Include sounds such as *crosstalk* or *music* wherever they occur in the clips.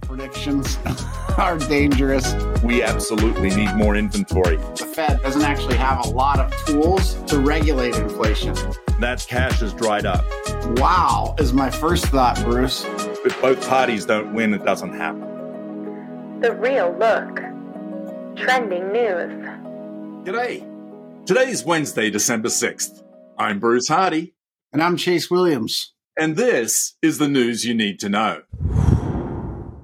predictions *laughs* are dangerous. We absolutely need more inventory. The Fed doesn't actually have a lot of tools to regulate inflation. That cash is dried up. Wow, is my first thought, Bruce. If both parties don't win, it doesn't happen. The Real Look. Trending news. G'day. Today's Wednesday, December 6th. I'm Bruce Hardy. And I'm Chase Williams. And this is the news you need to know.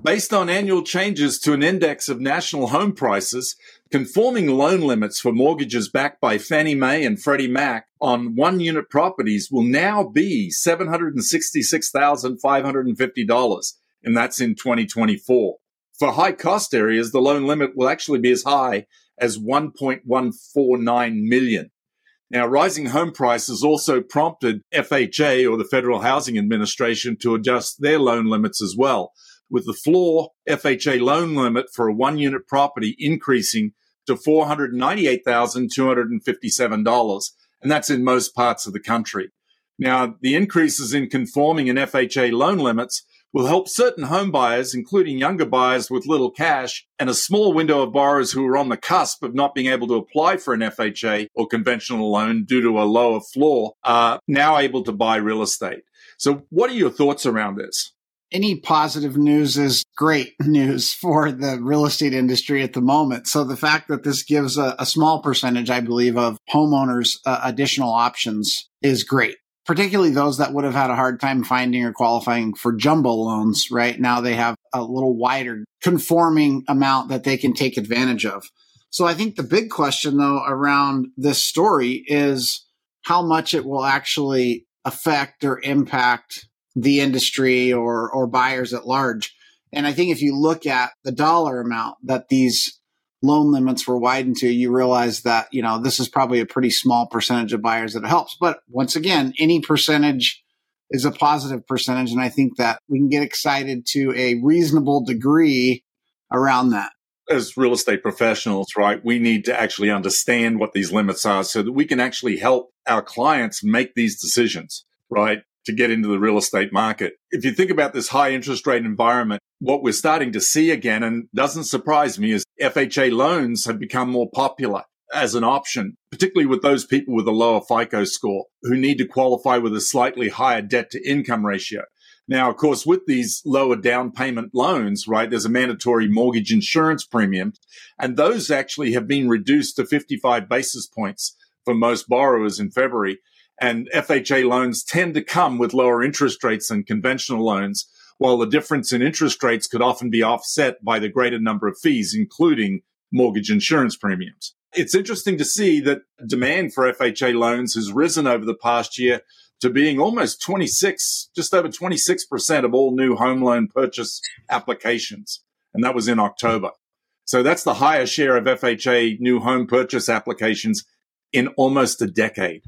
Based on annual changes to an index of national home prices, conforming loan limits for mortgages backed by Fannie Mae and Freddie Mac on one unit properties will now be $766,550, and that's in 2024. For high cost areas, the loan limit will actually be as high as 1.149 million. Now, rising home prices also prompted FHA or the Federal Housing Administration to adjust their loan limits as well with the floor FHA loan limit for a one unit property increasing to $498,257. And that's in most parts of the country. Now, the increases in conforming and FHA loan limits will help certain home buyers, including younger buyers with little cash and a small window of borrowers who are on the cusp of not being able to apply for an FHA or conventional loan due to a lower floor, are now able to buy real estate. So what are your thoughts around this? Any positive news is great *laughs* news for the real estate industry at the moment. So the fact that this gives a, a small percentage, I believe, of homeowners uh, additional options is great. Particularly those that would have had a hard time finding or qualifying for jumbo loans, right? Now they have a little wider conforming amount that they can take advantage of. So I think the big question though around this story is how much it will actually affect or impact the industry or or buyers at large. And I think if you look at the dollar amount that these loan limits were widened to, you realize that, you know, this is probably a pretty small percentage of buyers that it helps. But once again, any percentage is a positive percentage. And I think that we can get excited to a reasonable degree around that. As real estate professionals, right, we need to actually understand what these limits are so that we can actually help our clients make these decisions, right? To get into the real estate market. If you think about this high interest rate environment, what we're starting to see again, and doesn't surprise me, is FHA loans have become more popular as an option, particularly with those people with a lower FICO score who need to qualify with a slightly higher debt to income ratio. Now, of course, with these lower down payment loans, right, there's a mandatory mortgage insurance premium, and those actually have been reduced to 55 basis points for most borrowers in February. And FHA loans tend to come with lower interest rates than conventional loans, while the difference in interest rates could often be offset by the greater number of fees, including mortgage insurance premiums. It's interesting to see that demand for FHA loans has risen over the past year to being almost 26, just over 26% of all new home loan purchase applications. And that was in October. So that's the highest share of FHA new home purchase applications in almost a decade.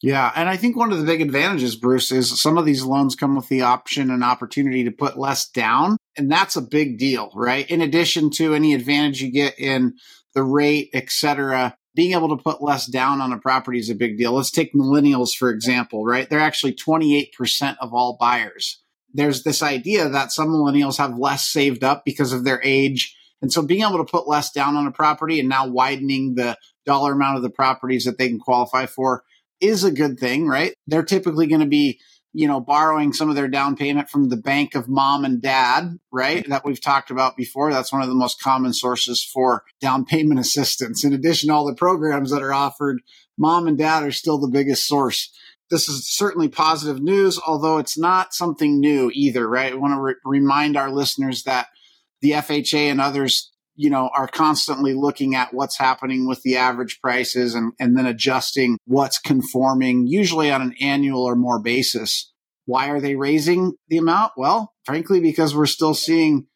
Yeah. And I think one of the big advantages, Bruce, is some of these loans come with the option and opportunity to put less down. And that's a big deal, right? In addition to any advantage you get in the rate, et cetera, being able to put less down on a property is a big deal. Let's take millennials, for example, right? They're actually 28% of all buyers. There's this idea that some millennials have less saved up because of their age. And so being able to put less down on a property and now widening the dollar amount of the properties that they can qualify for is a good thing, right? They're typically going to be, you know, borrowing some of their down payment from the bank of mom and dad, right? That we've talked about before. That's one of the most common sources for down payment assistance. In addition to all the programs that are offered, mom and dad are still the biggest source. This is certainly positive news, although it's not something new either, right? I want to re- remind our listeners that the FHA and others you know, are constantly looking at what's happening with the average prices and, and then adjusting what's conforming, usually on an annual or more basis. Why are they raising the amount? Well, frankly, because we're still seeing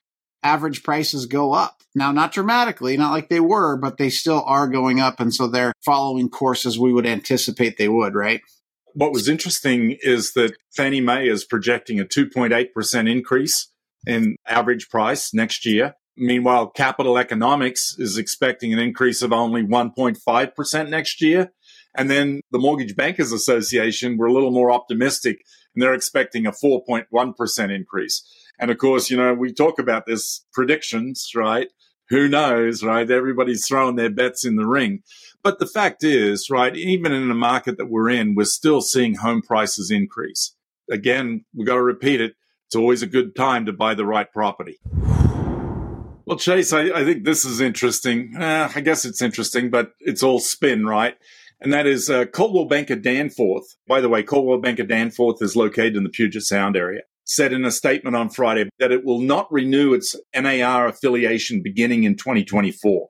average prices go up. Now, not dramatically, not like they were, but they still are going up. And so they're following courses we would anticipate they would, right? What was interesting is that Fannie Mae is projecting a 2.8% increase in average price next year. Meanwhile, Capital Economics is expecting an increase of only 1.5% next year. And then the Mortgage Bankers Association were a little more optimistic and they're expecting a 4.1% increase. And of course, you know, we talk about this predictions, right? Who knows, right? Everybody's throwing their bets in the ring. But the fact is, right, even in the market that we're in, we're still seeing home prices increase. Again, we've got to repeat it. It's always a good time to buy the right property. Well, Chase, I, I think this is interesting. Uh, I guess it's interesting, but it's all spin, right? And that is uh, Coldwell Banker Danforth. By the way, Coldwell Banker Danforth is located in the Puget Sound area. Said in a statement on Friday that it will not renew its NAR affiliation beginning in 2024.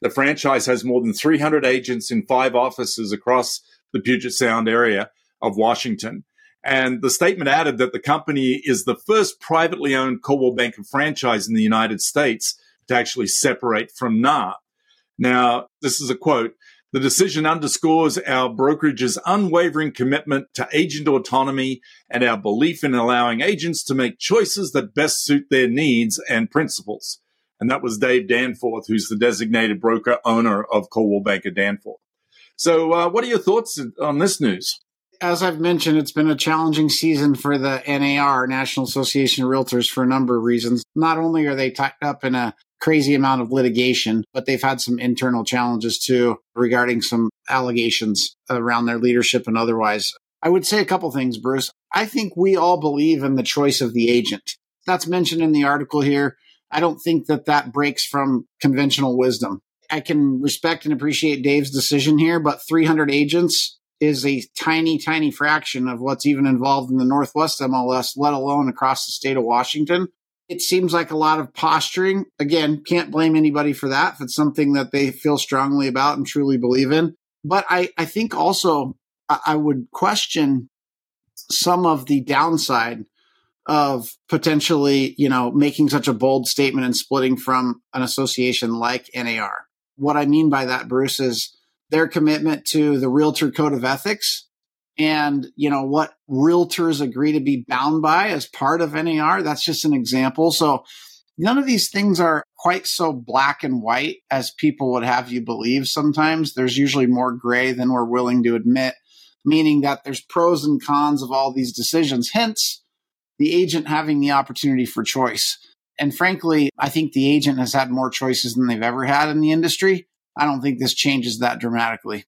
The franchise has more than 300 agents in five offices across the Puget Sound area of Washington. And the statement added that the company is the first privately owned Coldwell Banker franchise in the United States to actually separate from NAR. Now, this is a quote. The decision underscores our brokerage's unwavering commitment to agent autonomy and our belief in allowing agents to make choices that best suit their needs and principles. And that was Dave Danforth, who's the designated broker owner of Coldwell Banker Danforth. So, uh, what are your thoughts on this news? As I've mentioned, it's been a challenging season for the NAR, National Association of Realtors, for a number of reasons. Not only are they tied up in a crazy amount of litigation, but they've had some internal challenges too regarding some allegations around their leadership and otherwise. I would say a couple things, Bruce. I think we all believe in the choice of the agent. That's mentioned in the article here. I don't think that that breaks from conventional wisdom. I can respect and appreciate Dave's decision here, but 300 agents is a tiny, tiny fraction of what's even involved in the Northwest MLS, let alone across the state of Washington. It seems like a lot of posturing. Again, can't blame anybody for that if it's something that they feel strongly about and truly believe in. But I, I think also I would question some of the downside of potentially, you know, making such a bold statement and splitting from an association like NAR. What I mean by that, Bruce, is their commitment to the realtor code of ethics and you know what realtors agree to be bound by as part of NAR. That's just an example. So none of these things are quite so black and white as people would have you believe. Sometimes there's usually more gray than we're willing to admit, meaning that there's pros and cons of all these decisions. Hence, the agent having the opportunity for choice. And frankly, I think the agent has had more choices than they've ever had in the industry. I don't think this changes that dramatically.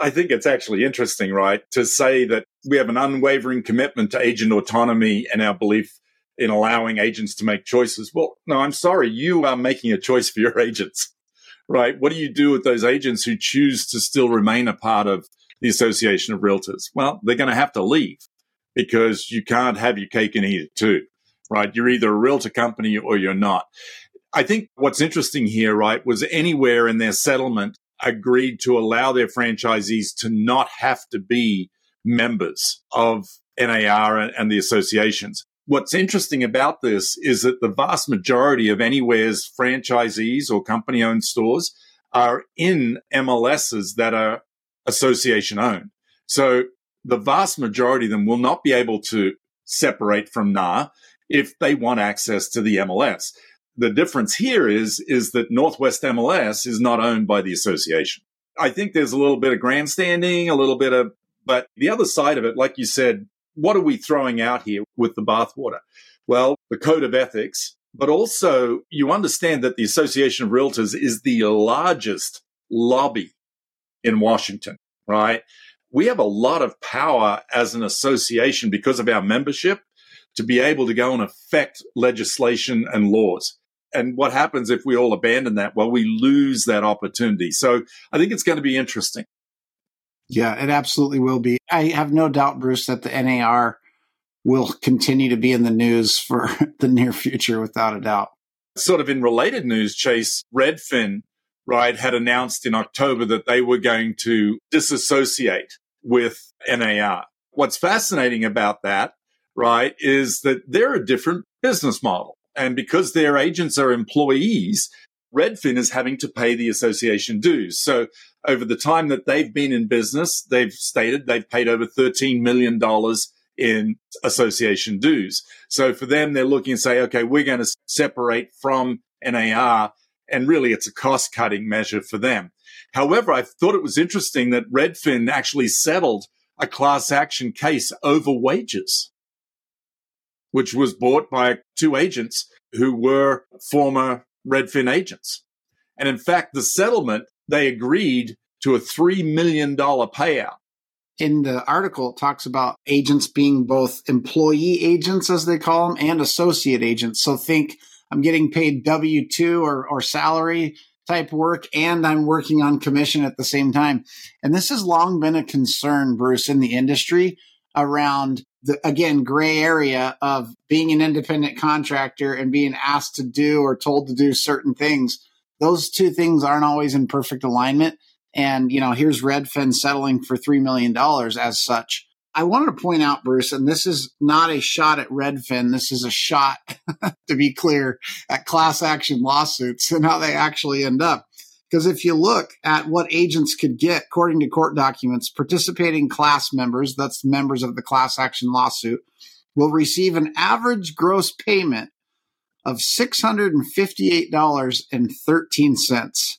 I think it's actually interesting, right, to say that we have an unwavering commitment to agent autonomy and our belief in allowing agents to make choices. Well, no, I'm sorry, you are making a choice for your agents, right? What do you do with those agents who choose to still remain a part of the Association of Realtors? Well, they're going to have to leave because you can't have your cake and eat it too, right? You're either a realtor company or you're not. I think what's interesting here, right, was Anywhere in their settlement agreed to allow their franchisees to not have to be members of NAR and the associations. What's interesting about this is that the vast majority of Anywhere's franchisees or company owned stores are in MLSs that are association owned. So the vast majority of them will not be able to separate from NAR if they want access to the MLS the difference here is is that Northwest MLS is not owned by the association. I think there's a little bit of grandstanding, a little bit of, but the other side of it, like you said, what are we throwing out here with the bathwater? Well, the code of ethics, but also you understand that the Association of Realtors is the largest lobby in Washington, right? We have a lot of power as an association because of our membership to be able to go and affect legislation and laws and what happens if we all abandon that? Well, we lose that opportunity. So I think it's going to be interesting. Yeah, it absolutely will be. I have no doubt, Bruce, that the NAR will continue to be in the news for *laughs* the near future without a doubt. Sort of in related news, Chase, Redfin, right, had announced in October that they were going to disassociate with NAR. What's fascinating about that, right, is that they're a different business model. And because their agents are employees, Redfin is having to pay the association dues. So over the time that they've been in business, they've stated they've paid over $13 million in association dues. So for them, they're looking and say, okay, we're going to separate from NAR. And really, it's a cost cutting measure for them. However, I thought it was interesting that Redfin actually settled a class action case over wages which was bought by two agents who were former Redfin agents. And in fact, the settlement, they agreed to a $3 million payout. In the article, it talks about agents being both employee agents, as they call them, and associate agents. So think I'm getting paid W 2 or, or salary type work and I'm working on commission at the same time. And this has long been a concern, Bruce, in the industry around the, again, gray area of being an independent contractor and being asked to do or told to do certain things. Those two things aren't always in perfect alignment. And, you know, here's Redfin settling for $3 million as such. I wanted to point out, Bruce, and this is not a shot at Redfin. This is a shot, *laughs* to be clear, at class action lawsuits and how they actually end up. Because if you look at what agents could get, according to court documents, participating class members, that's members of the class action lawsuit, will receive an average gross payment of $658.13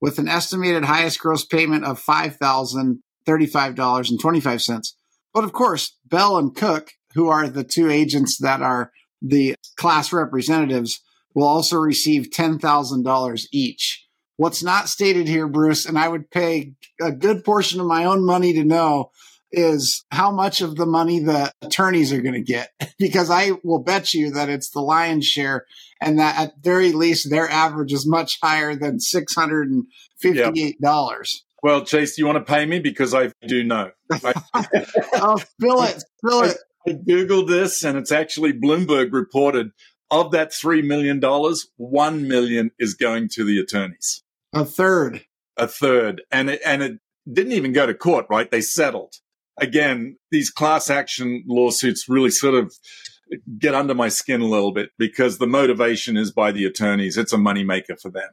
with an estimated highest gross payment of $5,035.25. But of course, Bell and Cook, who are the two agents that are the class representatives, will also receive $10,000 each. What's not stated here, Bruce, and I would pay a good portion of my own money to know is how much of the money the attorneys are going to get *laughs* because I will bet you that it's the lion's share and that at very least their average is much higher than $658. Yep. Well, Chase, do you want to pay me? Because I do know. *laughs* *laughs* oh, spill it, spill it. I, I Googled this and it's actually Bloomberg reported of that $3 million, 1 million is going to the attorneys. A third. A third. And it, and it didn't even go to court, right? They settled. Again, these class action lawsuits really sort of get under my skin a little bit because the motivation is by the attorneys. It's a moneymaker for them.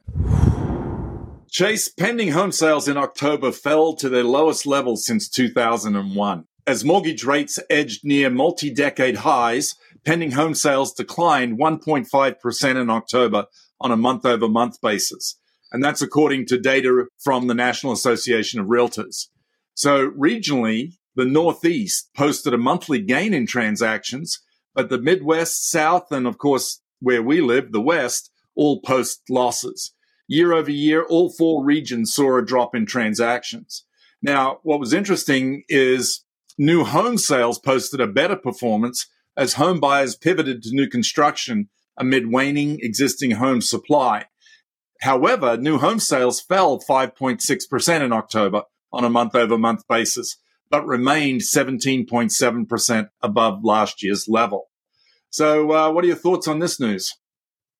Chase, pending home sales in October fell to their lowest level since 2001. As mortgage rates edged near multi decade highs, pending home sales declined 1.5% in October on a month over month basis. And that's according to data from the National Association of Realtors. So regionally, the Northeast posted a monthly gain in transactions, but the Midwest, South, and of course, where we live, the West, all post losses. Year over year, all four regions saw a drop in transactions. Now, what was interesting is new home sales posted a better performance as home buyers pivoted to new construction amid waning existing home supply. However, new home sales fell 5.6% in October on a month over month basis, but remained 17.7% above last year's level. So, uh, what are your thoughts on this news?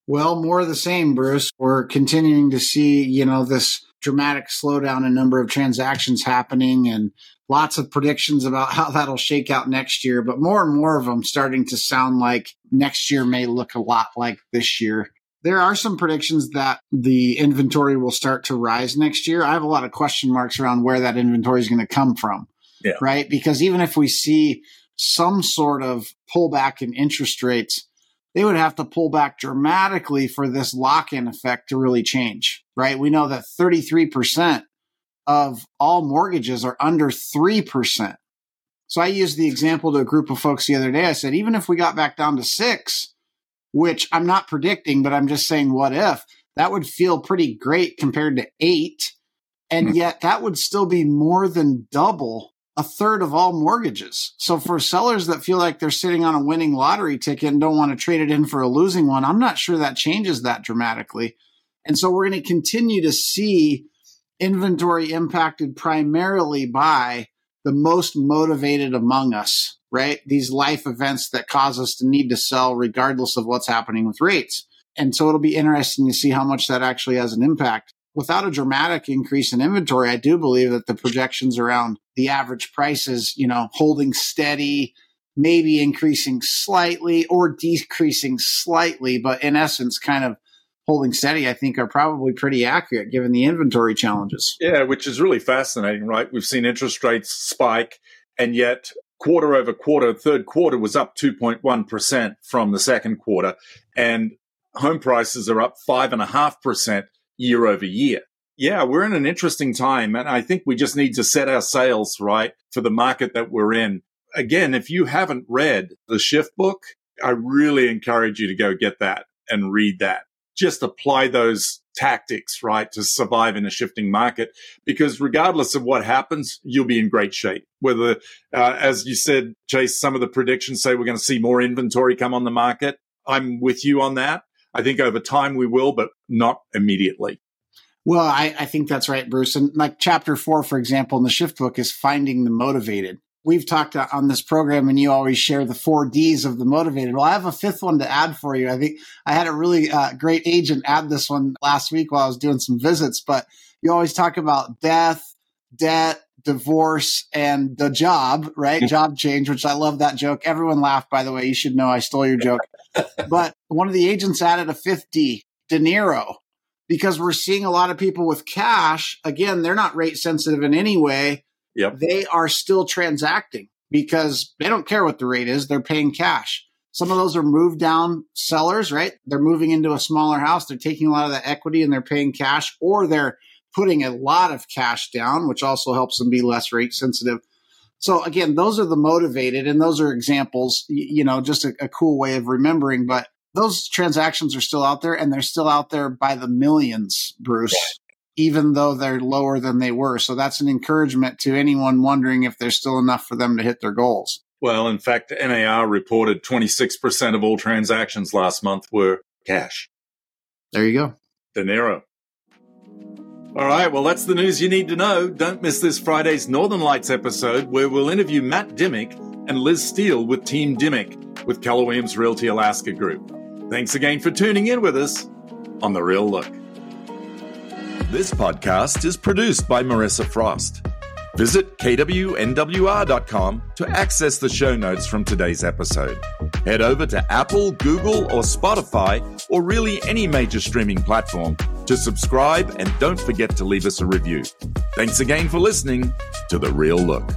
Well, more of the same, Bruce. We're continuing to see, you know, this dramatic slowdown in number of transactions happening and lots of predictions about *laughs* how that'll shake out next year. But more and more of them starting to sound like next year may look a lot like this year. There are some predictions that the inventory will start to rise next year. I have a lot of question marks around where that inventory is going to come from. Yeah. Right. Because even if we see some sort of pullback in interest rates, they would have to pull back dramatically for this lock in effect to really change, right? We know that 33% of all mortgages are under 3%. So I used the example to a group of folks the other day. I said, even if we got back down to six, which I'm not predicting, but I'm just saying, what if that would feel pretty great compared to eight. And hmm. yet that would still be more than double a third of all mortgages. So for sellers that feel like they're sitting on a winning lottery ticket and don't want to trade it in for a losing one, I'm not sure that changes that dramatically. And so we're going to continue to see inventory impacted primarily by the most motivated among us, right? These life events that cause us to need to sell regardless of what's happening with rates. And so it'll be interesting to see how much that actually has an impact. Without a dramatic increase in inventory, I do believe that the projections around the average prices, you know, holding steady, maybe increasing slightly or decreasing slightly, but in essence, kind of holding steady, I think are probably pretty accurate given the inventory challenges. Yeah, which is really fascinating, right? We've seen interest rates spike, and yet quarter over quarter, third quarter was up 2.1% from the second quarter, and home prices are up 5.5% year over year. Yeah, we're in an interesting time, and I think we just need to set our sails right for the market that we're in. Again, if you haven't read the Shift book, I really encourage you to go get that and read that. Just apply those tactics, right, to survive in a shifting market. Because regardless of what happens, you'll be in great shape. Whether, uh, as you said, Chase, some of the predictions say we're going to see more inventory come on the market. I'm with you on that. I think over time we will, but not immediately. Well, I, I think that's right, Bruce. And like chapter four, for example, in the shift book is finding the motivated we've talked on this program and you always share the four D's of the motivated. Well, I have a fifth one to add for you. I think I had a really uh, great agent add this one last week while I was doing some visits, but you always talk about death, debt, divorce, and the job, right? job change, which I love that joke. Everyone laughed, by the way. You should know I stole your joke. *laughs* but one of the agents added a fifth D, niro because we're seeing a lot of people with cash. Again, they're not rate sensitive in any way yep. they are still transacting because they don't care what the rate is. They're paying cash. Some of those are moved down sellers, right? They're moving into a smaller house. They're taking a lot of the equity and they're paying cash, or they're putting a lot of cash down, which also helps them be less rate sensitive. So again, those are the motivated, and those are examples. You know, just a, a cool way of remembering. But those transactions are still out there, and they're still out there by the millions, Bruce even though they're lower than they were. So that's an encouragement to anyone wondering if there's still enough for them to hit their goals. Well, in fact, NAR reported 26% of all transactions last month were cash. There you go. Dinero. All right, well, that's the news you need to know. Don't miss this Friday's Northern Lights episode where we'll interview Matt Dimmick and Liz Steele with Team Dimmick with Keller Williams Realty Alaska Group. Thanks again for tuning in with us on The Real Look. This podcast is produced by Marissa Frost. Visit kwnwr.com to access the show notes from today's episode. Head over to Apple, Google, or Spotify, or really any major streaming platform to subscribe and don't forget to leave us a review. Thanks again for listening to The Real Look.